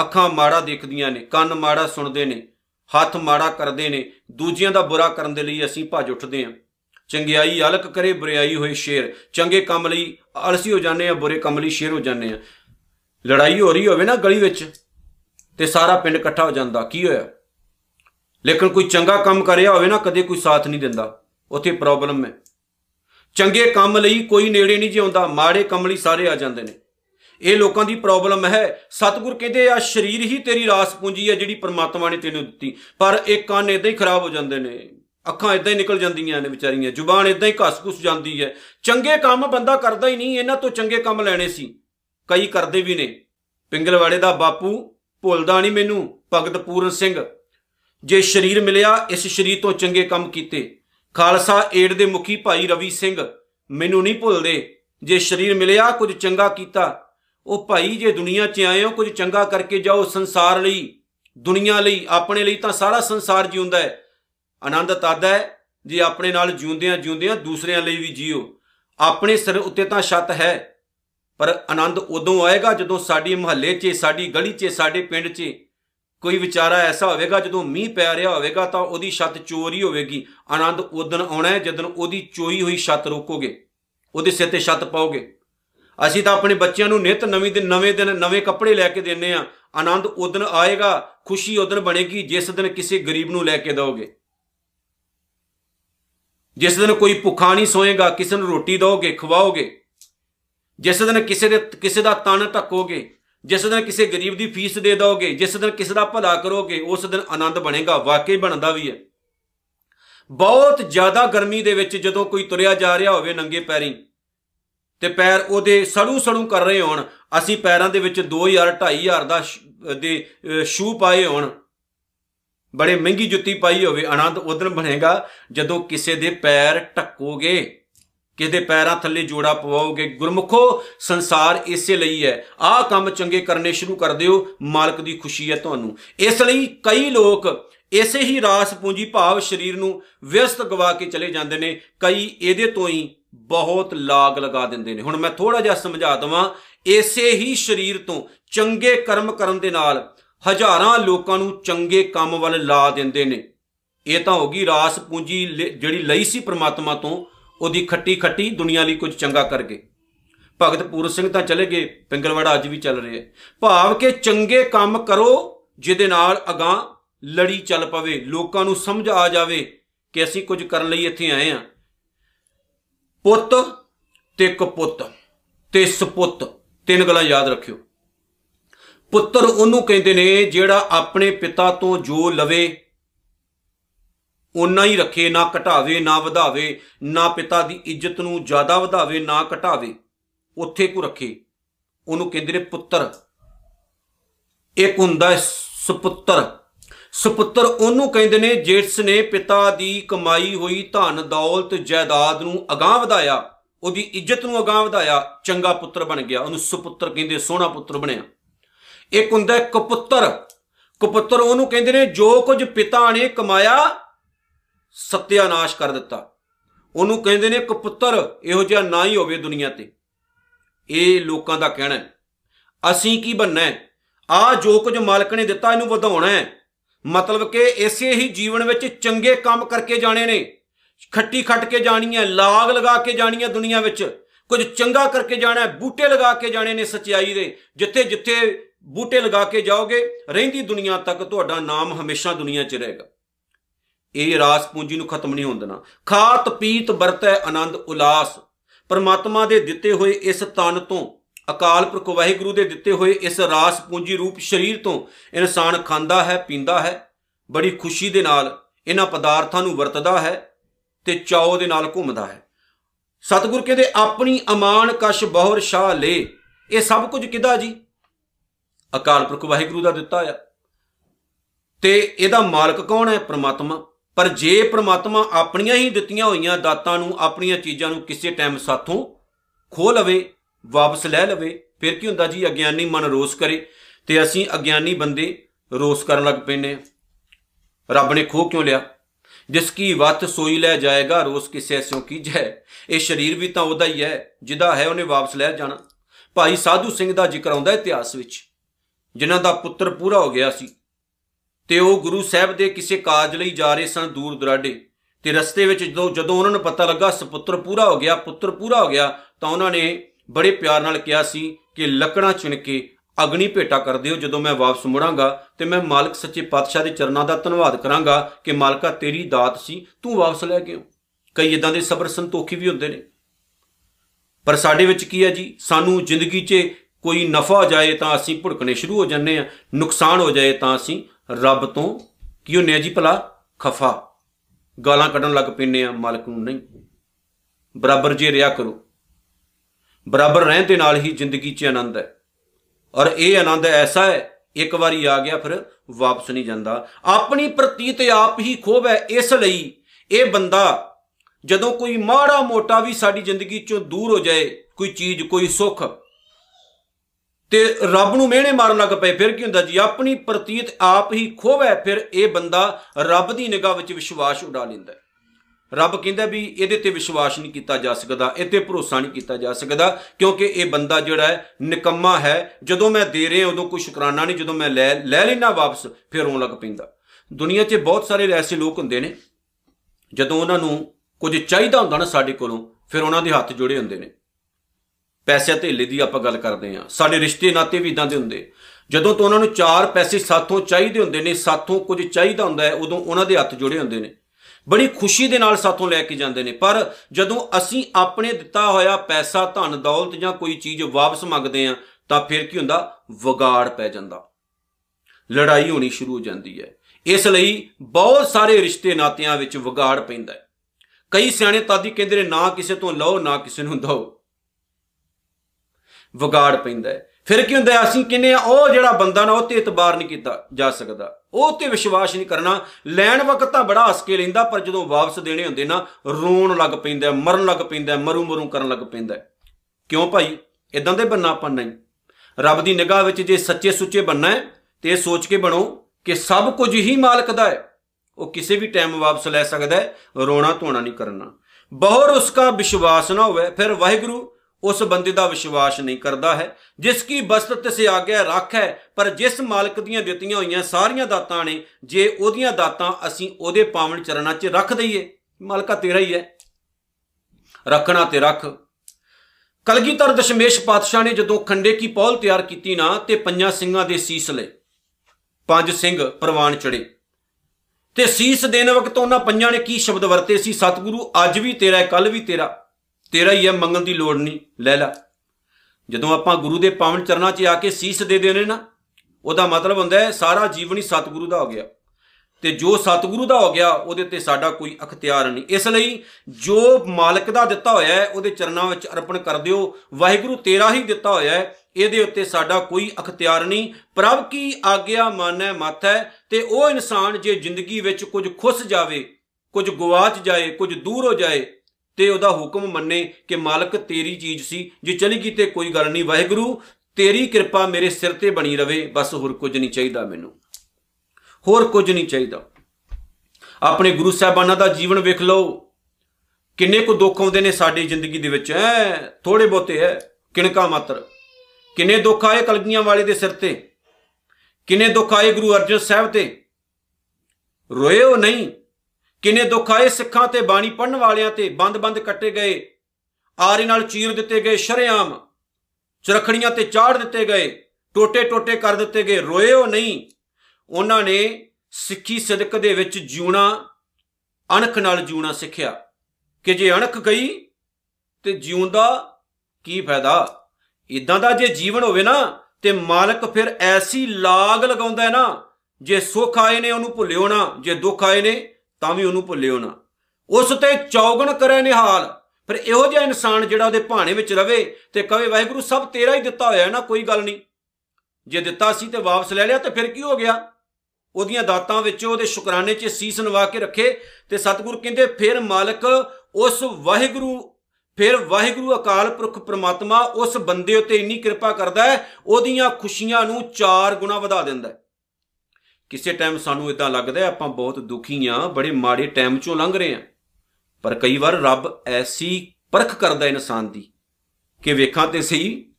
S1: ਅੱਖਾਂ ਮਾੜਾ ਦੇਖਦੀਆਂ ਨੇ, ਕੰਨ ਮਾੜਾ ਸੁਣਦੇ ਨੇ, ਹੱਥ ਮਾੜਾ ਕਰਦੇ ਨੇ, ਦੂਜਿਆਂ ਦਾ ਬੁਰਾ ਕਰਨ ਦੇ ਲਈ ਅਸੀਂ ਭੱਜ ਉੱਠਦੇ ਹਾਂ। ਚੰਗਿਆਈ ਅਲਕ ਕਰੇ ਬੁਰੀਾਈ ਹੋਏ ਸ਼ੇਰ। ਚੰਗੇ ਕੰਮ ਲਈ ਅਲਸੀ ਹੋ ਜਾਂਦੇ ਆ ਬੁਰੇ ਕੰਮ ਲਈ ਸ਼ੇਰ ਹੋ ਜਾਂਦੇ ਆ ਲੜਾਈ ਹੋ ਰਹੀ ਹੋਵੇ ਨਾ ਗਲੀ ਵਿੱਚ, ਤੇ ਸਾਰਾ ਪਿੰਡ ਇਕੱਠਾ ਹੋ ਜਾਂਦਾ। ਕੀ ਹੋਇਆ? ਲੇਕਿਨ ਕੋਈ ਚੰਗਾ ਕੰਮ ਕਰਿਆ ਹੋਵੇ ਨਾ, ਕਦੇ ਕੋਈ ਸਾਥ ਨਹੀਂ ਦਿੰਦਾ। ਉੱਥੇ ਪ੍ਰੋਬਲਮ ਹੈ। ਚੰਗੇ ਕੰਮ ਲਈ ਕੋਈ ਨੇੜੇ ਨਹੀਂ ਜਿਉਂਦਾ, ਮਾੜੇ ਕੰਮ ਲਈ ਸਾਰੇ ਆ ਜਾਂਦੇ ਨੇ। ਇਹ ਲੋਕਾਂ ਦੀ ਪ੍ਰੋਬਲਮ ਹੈ। ਸਤਿਗੁਰ ਕਹਿੰਦੇ ਆ, ਸਰੀਰ ਹੀ ਤੇਰੀ ਰਾਸ ਪੂੰਜੀ ਹੈ, ਜਿਹੜੀ ਪਰਮਾਤਮਾ ਨੇ ਤੈਨੂੰ ਦਿੱਤੀ। ਪਰ ਇਹ ਕੰਨ ਇਦਾਂ ਹੀ ਖਰਾਬ ਹੋ ਜਾਂਦੇ ਨੇ। ਅੱਖਾਂ ਇਦਾਂ ਹੀ ਨਿਕਲ ਜਾਂਦੀਆਂ ਨੇ ਵਿਚਾਰੀਆਂ। ਜ਼ੁਬਾਨ ਇਦਾਂ ਹੀ ਘਸ-ਘੁਸ ਜਾਂਦੀ ਹੈ। ਚੰਗੇ ਕੰਮ ਬੰਦਾ ਕਰਦਾ ਹੀ ਨਹੀਂ। ਇਹਨਾਂ ਤੋਂ ਚੰਗੇ ਕੰਮ ਲੈਣੇ ਸੀ। ਕਈ ਕਰਦੇ ਵੀ ਨੇ। ਪਿੰਗਲਵਾੜੇ ਦਾ ਬਾਪੂ ਭੁੱਲਦਾ ਨਹੀਂ ਮੈਨੂੰ, ਭਗਤ ਪੂਰਨ ਸਿੰਘ। ਜੇ ਸਰੀਰ ਮਿਲਿਆ, ਇਸ ਸਰੀਰ ਤੋਂ ਚੰਗੇ ਕੰਮ ਕੀਤੇ। ਖਾਲਸਾ ਏਡ ਦੇ ਮੁਖੀ ਭਾਈ ਰਵੀ ਸਿੰਘ ਮੈਨੂੰ ਨਹੀਂ ਭੁੱਲਦੇ। ਜੇ ਸਰੀਰ ਮਿਲਿਆ, ਕੁਝ ਚੰਗਾ ਕੀਤਾ। ਉਹ ਭਾਈ, ਜੇ ਦੁਨੀਆ 'ਚ ਆਏ ਹੋ, ਕੁਝ ਚੰਗਾ ਕਰਕੇ ਜਾਓ ਸੰਸਾਰ ਲਈ। ਦੁਨੀਆ ਲਈ, ਆਪਣੇ ਲਈ ਤਾਂ ਸਾਰਾ ਸੰਸਾਰ ਜਿਉਂਦਾ ਹੈ। ਆਨੰਦ ਤਦ ਹੈ, ਜੇ ਆਪਣੇ ਨਾਲ ਜਿਉਂਦਿਆਂ ਜਿਉਂਦਿਆਂ ਦੂਸਰਿਆਂ ਲਈ ਵੀ ਜੀਓ। ਆਪਣੇ ਸਿਰ ਉੱਤੇ ਤਾਂ ਛੱਤ ਹੈ। ਪਰ ਆਨੰਦ ਉਦੋਂ ਆਏਗਾ ਜਦੋਂ ਸਾਡੀ ਮੁਹੱਲੇ 'ਚ, ਸਾਡੀ ਗਲੀ 'ਚ, ਸਾਡੇ ਪਿੰਡ 'ਚ ਕੋਈ ਵਿਚਾਰਾ ਐਸਾ ਹੋਵੇਗਾ ਜਦੋਂ ਮੀਂਹ ਪੈ ਰਿਹਾ ਹੋਵੇਗਾ ਤਾਂ ਉਹਦੀ ਛੱਤ ਚੋਰੀ ਹੋਵੇਗੀ। ਆਨੰਦ ਉਦੋਂ ਆਉਣਾ ਹੈ ਜਦੋਂ ਉਹਦੀ ਚੋਈ ਹੋਈ ਛੱਤ ਰੋਕੋਗੇ, ਉਹਦੇ ਸਿਰ ਤੇ ਛੱਤ ਪਾਓਗੇ। ਅਸੀਂ ਤਾਂ ਆਪਣੇ ਬੱਚਿਆਂ ਨੂੰ ਨਿਤ ਨਵੀਂ ਦਿਨ, ਨਵੇਂ ਦਿਨ, ਨਵੇਂ ਕੱਪੜੇ ਲੈ ਕੇ ਦਿੰਨੇ ਆ ਆਨੰਦ ਉਦੋਂ ਆਏਗਾ, ਖੁਸ਼ੀ ਉਦੋਂ ਬਣੇਗੀ, ਜਿਸ ਦਿਨ ਕਿਸੇ ਗਰੀਬ ਨੂੰ ਲੈ ਕੇ ਦੋਗੇ ਜਿਸ ਦਿਨ ਕੋਈ ਭੁੱਖਾ ਨਹੀਂ ਸੋਏਗਾ, ਕਿਸੇ ਨੂੰ ਰੋਟੀ ਦੋਗੇ ਖਵਾਓਗੇ ਜਿਸ ਦਿਨ ਕਿਸੇ ਦੇ ਕਿਸੇ ਦਾ ਤਨ ਢੱਕੋਗੇ ਜਿਸ ਦਿਨ ਕਿਸੇ ਗਰੀਬ ਦੀ ਫੀਸ ਦੇ ਦੋਗੇ ਜਿਸ ਦਿਨ ਕਿਸੇ ਦਾ ਭਲਾ ਕਰੋਗੇ, ਉਸ ਦਿਨ ਆਨੰਦ ਬਣੇਗਾ, ਵਾਕਈ ਬਣਦਾ ਵੀ ਹੈ। ਬਹੁਤ ਜ਼ਿਆਦਾ ਗਰਮੀ ਦੇ ਵਿੱਚ ਜਦੋਂ ਕੋਈ ਤੁਰਿਆ ਜਾ ਰਿਹਾ ਹੋਵੇ ਨੰਗੇ ਪੈਰੀਂ, ਤੇ ਪੈਰ ਉਹਦੇ ਸੜੂ ਸੜੂ ਕਰ ਰਹੇ ਹੋਣ, ਅਸੀਂ ਪੈਰਾਂ ਦੇ ਵਿੱਚ 2000 2500 ਦਾ ਦੇ ਸ਼ੂ ਪਾਏ ਹੋਣ, ਬੜੇ ਮਹਿੰਗੀ ਜੁੱਤੀ ਪਾਈ ਹੋਵੇ, ਆਨੰਦ ਉਦੋਂ ਬਣੇਗਾ ਜਦੋਂ ਕਿਸੇ ਦੇ ਪੈਰ ਟੱਕੋਗੇ ਕਿਸੇ ਦੇ ਪੈਰਾਂ ਥੱਲੇ ਜੋੜਾ ਪਵਾਓਗੇ? ਗੁਰਮੁਖੋ, ਸੰਸਾਰ ਇਸੇ ਲਈ ਹੈ। ਆਹ ਕੰਮ ਚੰਗੇ ਕਰਨੇ ਸ਼ੁਰੂ ਕਰ ਦਿਓ, ਮਾਲਕ ਦੀ ਖੁਸ਼ੀ ਹੈ ਤੁਹਾਨੂੰ। ਇਸ ਲਈ ਕਈ ਲੋਕ ਇਸੇ ਹੀ ਰਾਸ ਪੂੰਜੀ ਭਾਵ ਸਰੀਰ ਨੂੰ ਵਿਅਸਤ ਗਵਾ ਕੇ ਚਲੇ ਜਾਂਦੇ ਨੇ। ਕਈ ਇਹਦੇ ਤੋਂ ਹੀ ਬਹੁਤ ਲਾਗ ਲਗਾ ਦਿੰਦੇ ਨੇ। ਹੁਣ ਮੈਂ ਥੋੜਾ ਜਿਹਾ ਸਮਝਾ ਦਵਾਂ, ਇਸੇ ਹੀ ਸਰੀਰ ਤੋਂ ਚੰਗੇ ਕਰਮ ਕਰਨ ਦੇ ਨਾਲ ਹਜ਼ਾਰਾਂ ਲੋਕਾਂ ਨੂੰ ਚੰਗੇ ਕੰਮ ਵੱਲ ਲਾ ਦਿੰਦੇ ਨੇ। ਇਹ ਤਾਂ ਹੋ ਗਈ ਰਾਸ ਪੂੰਜੀ ਜਿਹੜੀ ਲਈ ਸੀ ਪ੍ਰਮਾਤਮਾ ਤੋਂ ਉਹਦੀ ਖੱਟੀ ਖੱਟੀ ਦੁਨੀਆ ਲਈ ਕੁਝ ਚੰਗਾ ਕਰ ਗਏ। ਭਗਤ ਪੂਰ ਸਿੰਘ ਤਾਂ ਚਲੇ ਗਏ, ਪਿੰਗਲਵਾੜਾ ਅੱਜ ਵੀ ਚੱਲ ਰਿਹਾ ਭਾਵ ਕਿ ਚੰਗੇ ਕੰਮ ਕਰੋ, ਜਿਹਦੇ ਨਾਲ ਅਗਾਹ ਲੜੀ ਚੱਲ ਪਵੇ, ਲੋਕਾਂ ਨੂੰ ਸਮਝ ਆ ਜਾਵੇ ਕਿ ਅਸੀਂ ਕੁਝ ਕਰਨ ਲਈ ਇੱਥੇ ਆਏ ਆ ਪੁੱਤ ਤੇ ਕਪੁੱਤ ਤੇ ਸੁਪੁੱਤ ਤਿੰਨ ਗੱਲਾਂ ਯਾਦ ਰੱਖਿਓ। ਪੁੱਤਰ ਉਹਨੂੰ ਕਹਿੰਦੇ ਨੇ ਜਿਹੜਾ ਆਪਣੇ ਪਿਤਾ ਤੋਂ ਜੋ ਲਵੇ ਉਨਾ ਹੀ ਰੱਖੇ, ਨਾ ਘਟਾਵੇ, ਨਾ ਵਧਾਵੇ, ਨਾ ਪਿਤਾ ਦੀ ਇੱਜ਼ਤ ਨੂੰ ਜ਼ਿਆਦਾ ਵਧਾਵੇ, ਨਾ ਘਟਾਵੇ, ਉੱਥੇ ਕੋ ਰੱਖੇ। ਉਹਨੂੰ ਕਹਿੰਦੇ ਨੇ ਪੁੱਤਰ। ਇੱਕ ਹੁੰਦਾ ਸੁਪੁੱਤਰ। ਸੁਪੁੱਤਰ ਉਹਨੂੰ ਕਹਿੰਦੇ ਨੇ ਜਿਸ ਨੇ ਪਿਤਾ ਦੀ ਕਮਾਈ ਹੋਈ ਧਨ, ਦੌਲਤ, ਜਾਇਦਾਦ ਨੂੰ ਅਗਾਹ ਵਧਾਇਆ, ਉਹਦੀ ਇੱਜ਼ਤ ਨੂੰ ਅਗਾਹ ਵਧਾਇਆ, ਚੰਗਾ ਪੁੱਤਰ ਬਣ ਗਿਆ। ਉਹਨੂੰ ਸੁਪੁੱਤਰ ਕਹਿੰਦੇ, ਸੋਹਣਾ ਪੁੱਤਰ ਬਣਿਆ। ਇੱਕ ਹੁੰਦਾ ਕਪੁੱਤਰ। ਕਪੁੱਤਰ ਉਹਨੂੰ ਕਹਿੰਦੇ ਨੇ ਜੋ ਕੁਝ ਪਿਤਾ ਨੇ ਕਮਾਇਆ ਸਤਿਆਨਾਸ਼ ਕਰ ਦਿੱਤਾ। ਉਹਨੂੰ ਕਹਿੰਦੇ ਨੇ ਕਪੁੱਤਰ ਇਹੋ ਜਿਹਾ ਨਾ ਹੀ ਹੋਵੇ ਦੁਨੀਆ ਤੇ। ਇਹ ਲੋਕਾਂ ਦਾ ਕਹਿਣਾ ਹੈ। ਅਸੀਂ ਕੀ ਬੰਨਾ ਆ ਜੋ ਕੁਝ ਮਾਲਕ ਨੇ ਦਿੱਤਾ, ਇਹਨੂੰ ਵਧਾਉਣਾ ਹੈ। ਮਤਲਬ ਕਿ ਇਸੇ ਹੀ ਜੀਵਨ ਵਿੱਚ ਚੰਗੇ ਕੰਮ ਕਰਕੇ ਜਾਣੇ ਨੇ। ਖੱਟੀ ਖੱਟ ਕੇ ਜਾਣੀ ਹੈ ਲਾਗ ਲਗਾ ਕੇ ਜਾਣੀ ਹੈ ਦੁਨੀਆ ਵਿੱਚ। ਕੁਝ ਚੰਗਾ ਕਰਕੇ ਜਾਣਾ ਬੂਟੇ ਲਗਾ ਕੇ ਜਾਣੇ ਨੇ ਸਚਾਈ ਦੇ। ਜਿੱਥੇ ਜਿੱਥੇ ਬੂਟੇ ਲਗਾ ਕੇ ਜਾਓਗੇ, ਰਹਿੰਦੀ ਦੁਨੀਆ ਤੱਕ ਤੁਹਾਡਾ ਨਾਮ ਹਮੇਸ਼ਾ ਦੁਨੀਆ 'ਚ ਰਹੇਗਾ। ਇਹ ਰਾਸ ਪੂੰਜੀ ਨੂੰ ਖਤਮ ਨਹੀਂ ਹੋਣ ਦੇਣਾ। ਖਾਤ, ਪੀਤ, ਵਰਤੈ, ਆਨੰਦ, ਉਲਾਸ। ਪਰਮਾਤਮਾ ਦੇ ਦਿੱਤੇ ਹੋਏ ਇਸ ਤਨ ਤੋਂ, ਅਕਾਲ ਪੁਰਖ ਵਾਹਿਗੁਰੂ ਦੇ ਦਿੱਤੇ ਹੋਏ ਇਸ ਰਾਸ ਪੂੰਜੀ ਰੂਪ ਸਰੀਰ ਤੋਂ ਇਨਸਾਨ ਖਾਂਦਾ ਹੈ, ਪੀਂਦਾ ਹੈ, ਬੜੀ ਖੁਸ਼ੀ ਦੇ ਨਾਲ ਇਹਨਾਂ ਪਦਾਰਥਾਂ ਨੂੰ ਵਰਤਦਾ ਹੈ ਤੇ ਚਾਉ ਦੇ ਨਾਲ ਘੁੰਮਦਾ ਹੈ। ਸਤਿਗੁਰ ਕਹਿੰਦੇ, ਆਪਣੀ ਅਮਾਨ ਕਸ਼ ਬਹੁਰ ਸ਼ਾਹ ਲੇ। ਇਹ ਸਭ ਕੁਝ ਕਿਦਾ ਜੀ? ਅਕਾਲ ਪੁਰਖ ਵਾਹਿਗੁਰੂ ਦਾ ਦਿੱਤਾ ਆ। ਤੇ ਇਹਦਾ ਮਾਲਕ ਕੌਣ ਹੈ? ਪ੍ਰਮਾਤਮਾ। ਪਰ ਜੇ ਪ੍ਰਮਾਤਮਾ ਆਪਣੀਆਂ ਹੀ ਦਿੱਤੀਆਂ ਹੋਈਆਂ ਦਾਤਾਂ ਨੂੰ, ਆਪਣੀਆਂ ਚੀਜ਼ਾਂ ਨੂੰ ਕਿਸੇ ਟਾਈਮ ਸਾਥੋਂ ਖੋ ਲਵੇ, ਵਾਪਸ ਲੈ ਲਵੇ, ਫਿਰ ਕੀ ਹੁੰਦਾ ਜੀ? ਅਗਿਆਨੀ ਮਨ ਰੋਸ ਕਰੇ ਤੇ ਅਸੀਂ ਅਗਿਆਨੀ ਬੰਦੇ ਰੋਸ ਕਰਨ ਲੱਗ ਪੈਨੇ ਰੱਬ ਨੇ ਖੋ ਕਿਉਂ ਲਿਆ? ਜਿਸ ਕੀ ਵਤ ਸੋਈ ਲੈ ਜਾਏਗਾ, ਰੋਸ ਕਿਸੇ ਐਸੋਂ ਕੀ ਜੈ ਇਹ ਸਰੀਰ ਵੀ ਤਾਂ ਉਹਦਾ ਹੀ ਹੈ ਜਿਹਦਾ ਹੈ ਉਹਨੇ ਵਾਪਸ ਲੈ ਜਾਣਾ। ਭਾਈ ਸਾਧੂ ਸਿੰਘ ਦਾ ਜ਼ਿਕਰ ਆਉਂਦਾ ਇਤਿਹਾਸ ਵਿੱਚ, ਜਿਨ੍ਹਾਂ ਦਾ ਪੁੱਤਰ ਪੂਰਾ ਹੋ ਗਿਆ ਸੀ। ਤੇ ਉਹ ਗੁਰੂ ਸਾਹਿਬ ਦੇ ਕਿਸੇ ਕਾਜ ਲਈ ਜਾ ਰਹੇ ਸਨ ਦੂਰ ਦਰਾਡੇ। ਤੇ ਰਸਤੇ ਵਿੱਚ ਜਦੋਂ ਜਦੋਂ ਉਹਨਾਂ ਨੂੰ ਪਤਾ ਲੱਗਾ ਸੁਪੁੱਤਰ ਪੂਰਾ ਹੋ ਗਿਆ, ਪੁੱਤਰ ਪੂਰਾ ਹੋ ਗਿਆ, ਤਾਂ ਉਹਨਾਂ ਨੇ ਬੜੇ ਪਿਆਰ ਨਾਲ ਕਿਹਾ ਸੀ ਕਿ ਲੱਕੜਾਂ ਚੁਣ ਕੇ ਅਗਨੀ ਭੇਟਾ ਕਰ ਦਿਓ, ਜਦੋਂ ਮੈਂ ਵਾਪਸ ਮੁੜਾਂਗਾ ਤੇ ਮੈਂ ਮਾਲਕ ਸੱਚੇ ਪਾਤਸ਼ਾਹ ਦੇ ਚਰਨਾਂ ਦਾ ਧੰਨਵਾਦ ਕਰਾਂਗਾ ਕਿ ਮਾਲਕਾ ਤੇਰੀ ਦਾਤ ਸੀ, ਤੂੰ ਵਾਪਸ ਲੈ ਕੇ ਕਈ ਇਦਾਂ ਦੇ ਸਬਰ ਸੰਤੋਖੀ ਵੀ ਹੁੰਦੇ ਨੇ। ਪਰ ਸਾਡੇ ਵਿੱਚ ਕੀ ਹੈ ਜੀ? ਸਾਨੂੰ ਜ਼ਿੰਦਗੀ 'ਚ ਕੋਈ ਨਫਾ ਹੋ ਜਾਏ ਤਾਂ ਅਸੀਂ ਭੁੜਕਣੇ ਸ਼ੁਰੂ ਹੋ ਜਾਂਦੇ ਆ ਨੁਕਸਾਨ ਹੋ ਜਾਏ ਤਾਂ ਅਸੀਂ ਰੱਬ ਤੋਂ ਕੀ ਹੁੰਨੇ ਆ ਜੀ ਭਲਾ? ਖਫਾ। ਗਾਲਾਂ ਕੱਢਣ ਲੱਗ ਪੈਨੇ ਆ, ਮਾਲਕ ਨੂੰ ਨਹੀਂ। ਬਰਾਬਰ ਜੇ ਰਿਆ ਕਰੋ। ਬਰਾਬਰ ਰਹਿਣ ਦੇ ਨਾਲ ਹੀ ਜ਼ਿੰਦਗੀ 'ਚ ਆਨੰਦ ਹੈ। ਔਰ ਇਹ ਆਨੰਦ ਐਸਾ ਹੈ, ਇੱਕ ਵਾਰੀ ਆ ਗਿਆ ਫਿਰ ਵਾਪਸ ਨਹੀਂ ਜਾਂਦਾ। ਆਪਣੀ ਪ੍ਰਤੀਤ ਆਪ ਹੀ ਖੋਬ ਹੈ, ਇਸ ਲਈ ਇਹ ਬੰਦਾ ਜਦੋਂ ਕੋਈ ਮਾੜਾ ਮੋਟਾ ਵੀ ਸਾਡੀ ਜ਼ਿੰਦਗੀ 'ਚੋਂ ਦੂਰ ਹੋ ਜਾਏ, ਕੋਈ ਚੀਜ਼, ਕੋਈ ਸੁੱਖ ਤੇ ਰੱਬ ਨੂੰ ਮਿਹਣੇ ਮਾਰਨ ਲੱਗ ਪਏ, ਫਿਰ ਕੀ ਹੁੰਦਾ ਜੀ? ਆਪਣੀ ਪ੍ਰਤੀਤ ਆਪ ਹੀ ਖੋਵੇ, ਫਿਰ ਇਹ ਬੰਦਾ ਰੱਬ ਦੀ ਨਿਗਾਹ ਵਿੱਚ ਵਿਸ਼ਵਾਸ ਉਡਾ ਲੈਂਦਾ ਹੈ। ਰੱਬ ਕਹਿੰਦਾ ਵੀ ਇਹਦੇ ਤੇ ਵਿਸ਼ਵਾਸ ਨਹੀਂ ਕੀਤਾ ਜਾ ਸਕਦਾ ਇਹ ਤੇ ਭਰੋਸਾ ਨਹੀਂ ਕੀਤਾ ਜਾ ਸਕਦਾ, ਕਿਉਂਕਿ ਇਹ ਬੰਦਾ ਜਿਹੜਾ ਹੈ, ਨਿਕੰਮਾ ਹੈ। ਜਦੋਂ ਮੈਂ ਦੇ ਰਿਹਾ, ਉਦੋਂ ਕੋਈ ਸ਼ੁਕਰਾਨਾ ਨਹੀਂ, ਜਦੋਂ ਮੈਂ ਲੈ ਲੈ ਲੈਣਾ ਵਾਪਸ, ਫਿਰ ਰੋਣ ਲੱਗ ਪੈਂਦਾ। ਦੁਨੀਆ 'ਚ ਬਹੁਤ ਸਾਰੇ ਐਸੇ ਲੋਕ ਹੁੰਦੇ ਨੇ, ਜਦੋਂ ਉਹਨਾਂ ਨੂੰ ਕੁਝ ਚਾਹੀਦਾ ਹੁੰਦਾ ਨਾ ਸਾਡੇ ਕੋਲੋਂ, ਫਿਰ ਉਹਨਾਂ ਦੇ ਹੱਥ ਜੁੜੇ ਹੁੰਦੇ ਨੇ। ਪੈਸੇ ਧੇਲੇ ਦੀ ਆਪਾਂ ਗੱਲ ਕਰਦੇ ਹਾਂ। ਸਾਡੇ ਰਿਸ਼ਤੇ ਨਾਤੇ ਵੀ ਇਦਾਂ ਦੇ ਹੁੰਦੇ। ਜਦੋਂ ਤੋਂ ਉਹਨਾਂ ਨੂੰ ਚਾਰ ਪੈਸੇ ਸਾਥੋਂ ਚਾਹੀਦੇ ਹੁੰਦੇ ਨੇ, ਸਾਥੋਂ ਕੁਝ ਚਾਹੀਦਾ ਹੁੰਦਾ ਹੈ, ਉਦੋਂ ਉਹਨਾਂ ਦੇ ਹੱਥ ਜੁੜੇ ਹੁੰਦੇ ਨੇ। ਬੜੀ ਖੁਸ਼ੀ ਦੇ ਨਾਲ ਸਾਥੋਂ ਲੈ ਕੇ ਜਾਂਦੇ ਨੇ। ਪਰ ਜਦੋਂ ਅਸੀਂ ਆਪਣੇ ਦਿੱਤਾ ਹੋਇਆ ਪੈਸਾ, ਧਨ, ਦੌਲਤ ਜਾਂ ਕੋਈ ਚੀਜ਼ ਵਾਪਸ ਮੰਗਦੇ ਆ ਤਾਂ ਫਿਰ ਕੀ ਹੁੰਦਾ? ਵਿਗਾੜ ਪੈ ਜਾਂਦਾ। ਲੜਾਈ ਹੋਣੀ ਸ਼ੁਰੂ ਹੋ ਜਾਂਦੀ ਹੈ। ਇਸ ਲਈ ਬਹੁਤ ਸਾਰੇ ਰਿਸ਼ਤੇ ਨਾਤਿਆਂ ਵਿੱਚ ਵਿਗਾੜ ਪੈਂਦਾ ਹੈ। ਕਈ ਸਿਆਣੇ ਤਾਦੀ ਕਹਿੰਦੇ ਨੇ, ਨਾ ਕਿਸੇ ਤੋਂ ਲਓ, ਨਾ ਕਿਸੇ ਨੂੰ ਦਿਓ। ਵਿਗਾੜ ਪੈਂਦਾ ਹੈ। ਫਿਰ ਕੀ ਹੁੰਦਾ ਹੈ? ਅਸੀਂ ਕਿੰਨੇ ਆ ਉਹ ਜਿਹੜਾ ਬੰਦਾ ਨਾ, ਉਹ ਤੇ ਇਤਬਾਰ ਨਹੀਂ ਕੀਤਾ ਜਾ ਸਕਦਾ। ਉਹ ਤੇ ਵਿਸ਼ਵਾਸ ਨਹੀਂ ਕਰਨਾ। ਲੈਣ ਵਕਤ ਤਾਂ ਬੜਾ ਹੱਸ ਕੇ ਲੈਂਦਾ, ਪਰ ਜਦੋਂ ਵਾਪਸ ਦੇਣੇ ਹੁੰਦੇ ਨਾ, ਰੋਣ ਲੱਗ ਪੈਂਦਾ ਮਰਨ ਲੱਗ ਪੈਂਦਾ ਮਰੂ ਮਰੂ ਕਰਨ ਲੱਗ ਪੈਂਦਾ ਕਿਉਂ ਭਾਈ? ਇਦਾਂ ਦੇ ਬੰਨਾ ਆਪਾਂ ਨਹੀਂ। ਰੱਬ ਦੀ ਨਿਗਾਹ ਵਿੱਚ ਜੇ ਸੱਚੇ ਸੁੱਚੇ ਬੰਨਾ ਹੈ, ਤੇ ਇਹ ਸੋਚ ਕੇ ਬਣੋ ਕਿ ਸਭ ਕੁਝ ਹੀ ਮਾਲਕ ਦਾ ਹੈ। ਉਹ ਕਿਸੇ ਵੀ ਟਾਈਮ ਵਾਪਸ ਲੈ ਸਕਦਾ ਹੈ ਰੋਣਾ ਧੋਣਾ ਨਹੀਂ ਕਰਨਾ। ਬਹੁਰ ਉਸਕਾ ਵਿਸ਼ਵਾਸ ਨਾ ਹੋਵੇ, ਫਿਰ ਵਾਹਿਗੁਰੂ ਉਸ ਬੰਦੇ ਦਾ ਵਿਸ਼ਵਾਸ ਨਹੀਂ ਕਰਦਾ ਹੈ, ਜਿਸ ਕੀ ਬਸਤ ਤਿਸ ਆਗਿਆ ਰੱਖ ਹੈ ਪਰ ਜਿਸ ਮਾਲਕ ਦੀਆਂ ਦਿੱਤੀਆਂ ਹੋਈਆਂ ਸਾਰੀਆਂ ਦਾਤਾਂ ਨੇ, ਜੇ ਉਹਦੀਆਂ ਦਾਤਾਂ ਅਸੀਂ ਉਹਦੇ ਪਾਵਨ ਚਰਨਾਂ 'ਚ ਰੱਖ ਦਈਏ, ਮਾਲਕਾ ਤੇਰਾ ਹੀ ਹੈ। ਰੱਖਣਾ ਤੇ ਰੱਖ। ਕਲਗੀਧਰ ਦਸ਼ਮੇਸ਼ ਪਾਤਸ਼ਾਹ ਨੇ ਜਦੋਂ ਖੰਡੇ ਕੀ ਪੌਲ ਤਿਆਰ ਕੀਤੀ ਨਾ, ਤੇ ਪੰਜਾਂ ਸਿੰਘਾਂ ਦੇ ਸੀਸ ਲਏ। ਪੰਜ ਸਿੰਘ ਪ੍ਰਵਾਨ ਚੜੇ। ਤੇ ਸੀਸ ਦੇਣ ਵਕਤ ਉਹਨਾਂ ਪੰਜਾਂ ਨੇ ਕੀ ਸ਼ਬਦ ਵਰਤੇ ਸੀ? ਸਤਿਗੁਰੂ, ਅੱਜ ਵੀ ਤੇਰਾ ਹੈ ਕੱਲ ਵੀ ਤੇਰਾ। ਤੇਰਾ ਹੀ ਹੈ ਮੰਗਣ ਦੀ ਲੋੜ ਨਹੀਂ। ਲੈ ਲੈ। ਜਦੋਂ ਆਪਾਂ ਗੁਰੂ ਦੇ ਪਾਵਨ ਚਰਨਾਂ 'ਚ ਆ ਕੇ ਸੀਸ ਦੇ ਦੇਣੇ ਨਾ ਉਹਦਾ ਮਤਲਬ ਹੁੰਦਾ ਹੈ ਸਾਰਾ ਜੀਵਨ ਹੀ ਸਤਿਗੁਰੂ ਦਾ ਹੋ ਗਿਆ। ਤੇ ਜੋ ਸਤਿਗੁਰੂ ਦਾ ਹੋ ਗਿਆ, ਉਹਦੇ ਤੇ ਸਾਡਾ ਕੋਈ ਅਖਤਿਆਰ ਨਹੀਂ। ਇਸ ਲਈ ਜੋ ਮਾਲਕ ਦਾ ਦਿੱਤਾ ਹੋਇਆ ਹੈ, ਉਹਦੇ ਚਰਨਾਂ ਵਿੱਚ ਅਰਪਣ ਕਰ ਦਿਓ। ਵਾਹਿਗੁਰੂ ਤੇਰਾ ਹੀ ਦਿੱਤਾ ਹੋਇਆ ਹੈ, ਇਹਦੇ ਉੱਤੇ ਸਾਡਾ ਕੋਈ ਅਖਤਿਆਰ ਨਹੀਂ। ਪ੍ਰਭ ਕੀ ਆਗਿਆ ਮਾਨੈ ਮਤ ਹੈ ਤੇ ਉਹ ਇਨਸਾਨ ਜੇ ਜ਼ਿੰਦਗੀ ਵਿੱਚ ਕੁਝ ਖੁੱਸ ਜਾਵੇ, ਕੁਝ ਗਵਾਚ ਜਾਏ, ਕੁਝ ਦੂਰ ਹੋ ਜਾਏ ਤੇ ਉਹਦਾ ਹੁਕਮ ਮੰਨੇ ਕਿ ਮਾਲਕ ਤੇਰੀ ਚੀਜ਼ ਸੀ, ਜੇ ਚਲੀ ਗਈ ਤੇ ਕੋਈ ਗੱਲ ਨਹੀਂ, ਵਾਹਿਗੁਰੂ, ਤੇਰੀ ਕਿਰਪਾ ਮੇਰੇ ਸਿਰ ਤੇ ਬਣੀ ਰਵੇ, ਬਸ ਹੋਰ ਕੁਝ ਨਹੀਂ ਚਾਹੀਦਾ ਮੈਨੂੰ। ਹੋਰ ਕੁਝ ਨਹੀਂ ਚਾਹੀਦਾ। ਆਪਣੇ ਗੁਰੂ ਸਾਹਿਬਾਨਾਂ ਦਾ ਜੀਵਨ ਵੇਖ ਲਓ। ਕਿੰਨੇ ਕੁ ਦੁੱਖ ਆਉਂਦੇ ਨੇ ਸਾਡੀ ਜ਼ਿੰਦਗੀ ਦੇ ਵਿੱਚ ਐ ਥੋੜੇ ਬਹੁਤੇ ਐ ਕਿਣਕਾ ਮਾਤਰ। ਕਿੰਨੇ ਦੁੱਖ ਆਏ ਕਲਗੀਆਂ ਵਾਲੇ ਦੇ ਸਿਰ ਤੇ? ਕਿੰਨੇ ਦੁੱਖ ਆਏ ਗੁਰੂ ਅਰਜਨ ਸਾਹਿਬ ਤੇ? ਰੋਏ ਉਹ ਨਹੀਂ। ਕਿੰਨੇ ਦੁੱਖ ਆਏ ਸਿੱਖਾਂ ਤੇ ਬਾਣੀ ਪੜਨ ਵਾਲਿਆਂ ਤੇ, ਬੰਦ-ਬੰਦ ਕੱਟੇ ਗਏ। ਆਰੇ ਨਾਲ ਚੀਰ ਦਿੱਤੇ ਗਏ ਸ਼ਰੇਆਮ। ਚਰਖੜੀਆਂ ਤੇ ਚਾੜ ਦਿੱਤੇ ਗਏ। ਟੋਟੇ-ਟੋਟੇ ਕਰ ਦਿੱਤੇ ਗਏ। ਰੋਏ ਉਹ ਨਹੀਂ। ਉਹਨਾਂ ਨੇ ਸਿੱਖੀ ਸਦਕ ਦੇ ਵਿੱਚ ਜਿਉਣਾ, ਅਣਖ ਨਾਲ ਜਿਉਣਾ ਸਿੱਖਿਆ। ਕਿ ਜੇ ਅਣਖ ਗਈ ਤੇ ਜਿਉਣ ਦਾ ਕੀ ਫਾਇਦਾ? ਇਦਾਂ ਦਾ ਜੇ ਜੀਵਨ ਹੋਵੇ ਨਾ, ਤੇ ਮਾਲਕ ਫਿਰ ਐਸੀ ਲਾਗ ਲਗਾਉਂਦਾ ਹੈ ਨਾ, ਜੇ ਸੁੱਖ ਆਏ ਨੇ ਉਹਨੂੰ ਭੁੱਲਿਓ ਨਾ, ਜੇ ਦੁੱਖ ਆਏ ਨੇ ਤਾਂ ਵੀ ਉਹਨੂੰ ਭੁੱਲਿਓ ਨਾ। ਉਸ ਤੇ ਚੌਗਣ ਕਰੇ ਨਿਹਾਲ। ਫਿਰ ਇਹੋ ਜਿਹਾ ਇਨਸਾਨ ਜਿਹੜਾ ਉਹਦੇ ਭਾਣੇ ਵਿੱਚ ਰਵੇ ਤੇ ਕਵੇ, ਵਾਹਿਗੁਰੂ, ਸਭ ਤੇਰਾ ਹੀ ਦਿੱਤਾ ਹੋਇਆ ਹੈ ਨਾ, ਕੋਈ ਗੱਲ ਨਹੀਂ। ਜੇ ਦਿੱਤਾ ਸੀ ਤੇ ਵਾਪਸ ਲੈ ਲਿਆ ਤੇ ਫਿਰ ਕੀ ਹੋ ਗਿਆ? ਉਹਦੀਆਂ ਦਾਤਾਂ ਵਿੱਚ ਉਹਦੇ ਸ਼ੁਕਰਾਨੇ 'ਚ ਸੀਸ ਨਵਾ ਕੇ ਰੱਖੇ ਤੇ ਸਤਿਗੁਰ ਕਹਿੰਦੇ, ਫਿਰ ਮਾਲਕ, ਉਸ ਵਾਹਿਗੁਰੂ, ਫਿਰ ਵਾਹਿਗੁਰੂ ਅਕਾਲ ਪੁਰਖ ਪ੍ਰਮਾਤਮਾ ਉਸ ਬੰਦੇ ਉਤੇ ਇੰਨੀ ਕਿਰਪਾ ਕਰਦਾ ਹੈ, ਉਹਦੀਆਂ ਖੁਸ਼ੀਆਂ ਨੂੰ ਚਾਰ ਗੁਣਾ ਵਧਾ ਦਿੰਦਾ ਹੈ। ਕਿਸੇ ਟਾਈਮ ਸਾਨੂੰ ਇਦਾਂ ਲੱਗਦਾ ਹੈ ਆਪਾਂ ਬਹੁਤ ਦੁਖੀ ਆ ਬੜੇ ਮਾੜੇ ਟਾਈਮ ਚੋਂ ਲੰਘ ਰਹੇ ਆ ਪਰ ਕਈ ਵਾਰ ਰੱਬ ਐਸੀ ਪਰਖ ਕਰਦਾ ਇਨਸਾਨ ਦੀ ਕਿ ਵੇਖਾਂ ਤੇ ਸਹੀ,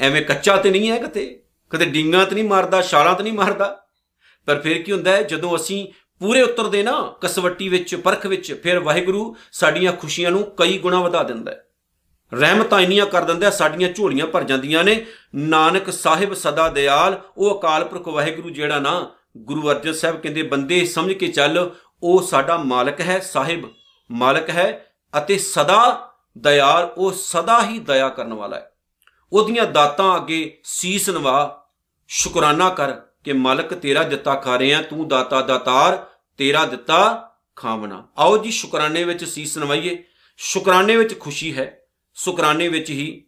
S1: ਐਵੇਂ ਕੱਚਾ ਤੇ ਨਹੀਂ ਹੈ ਕਿਤੇ। ਕਦੇ ਡਿੰਗਾ ਤੇ ਨਹੀਂ ਮਾਰਦਾ, ਛਾਲਾਂ ਤੇ ਨਹੀਂ ਮਾਰਦਾ। ਪਰ ਫਿਰ ਕੀ ਹੁੰਦਾ ਹੈ, ਜਦੋਂ ਅਸੀਂ ਪੂਰੇ ਉਤਰਦੇ ਨਾ ਕਸਵੱਟੀ ਵਿੱਚ, ਪਰਖ ਵਿੱਚ, ਫਿਰ ਵਾਹਿਗੁਰੂ ਸਾਡੀਆਂ ਖੁਸ਼ੀਆਂ ਨੂੰ ਕਈ ਗੁਣਾ ਵਧਾ ਦਿੰਦਾ ਹੈ। ਰਹਿਮਤਾਂ ਇੰਨੀਆਂ ਕਰ ਦਿੰਦਾ ਸਾਡੀਆਂ ਝੋਲੀਆਂ ਭਰ ਜਾਂਦੀਆਂ ਨੇ। ਨਾਨਕ ਸਾਹਿਬ ਸਦਾ ਦਿਆਲ, ਉਹ ਅਕਾਲ ਪੁਰਖ ਵਾਹਿਗੁਰੂ ਜਿਹੜਾ ਨਾ, ਗੁਰੂ ਅਰਜਨ ਸਾਹਿਬ ਕਹਿੰਦੇ, ਬੰਦੇ ਸਮਝ ਕੇ ਚੱਲ, ਉਹ ਸਾਡਾ ਮਾਲਕ ਹੈ, ਸਾਹਿਬ ਮਾਲਕ ਹੈ ਅਤੇ ਸਦਾ ਦਇਆਲ ਉਹ ਸਦਾ ਹੀ ਦਇਆ ਕਰਨ ਵਾਲਾ ਹੈ। ਉਹਦੀਆਂ ਦਾਤਾਂ ਅੱਗੇ ਸੀਸ ਨਵਾ, ਸ਼ੁਕਰਾਨਾ ਕਰ ਕਿ ਮਾਲਕ ਤੇਰਾ ਦਿੱਤਾ ਖਾ ਰਹੇ ਆ ਤੂੰ ਦਾਤਾ ਦਾਤਾਰ ਤੇਰਾ ਦਿੱਤਾ ਖਾਵਣਾ ਆਓ ਜੀ, ਸ਼ੁਕਰਾਨੇ ਵਿੱਚ ਸੀਸ ਨਵਾਈਏ। ਸ਼ੁਕਰਾਨੇ ਵਿੱਚ ਖੁਸ਼ੀ ਹੈ। ਸ਼ੁਕਰਾਨੇ ਵਿੱਚ ਹੀ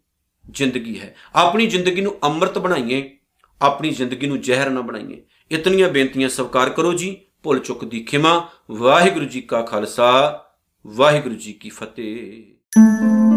S1: ਜ਼ਿੰਦਗੀ ਹੈ। ਆਪਣੀ ਜ਼ਿੰਦਗੀ ਨੂੰ ਅੰਮ੍ਰਿਤ ਬਣਾਈਏ, ਆਪਣੀ ਜ਼ਿੰਦਗੀ ਨੂੰ ਜ਼ਹਿਰ ਨਾ ਬਣਾਈਏ। ਇਤਨੀਆਂ ਬੇਨਤੀਆਂ ਸਵਾਰ ਕਰੋ ਜੀ। ਭੁੱਲ ਚੁੱਕ ਦੀ ਖਿਮਾ। ਵਾਹਿਗੁਰੂ ਜੀ ਕਾ ਖਾਲਸਾ, ਵਾਹਿਗੁਰੂ ਜੀ ਕੀ ਫਤਿਹ।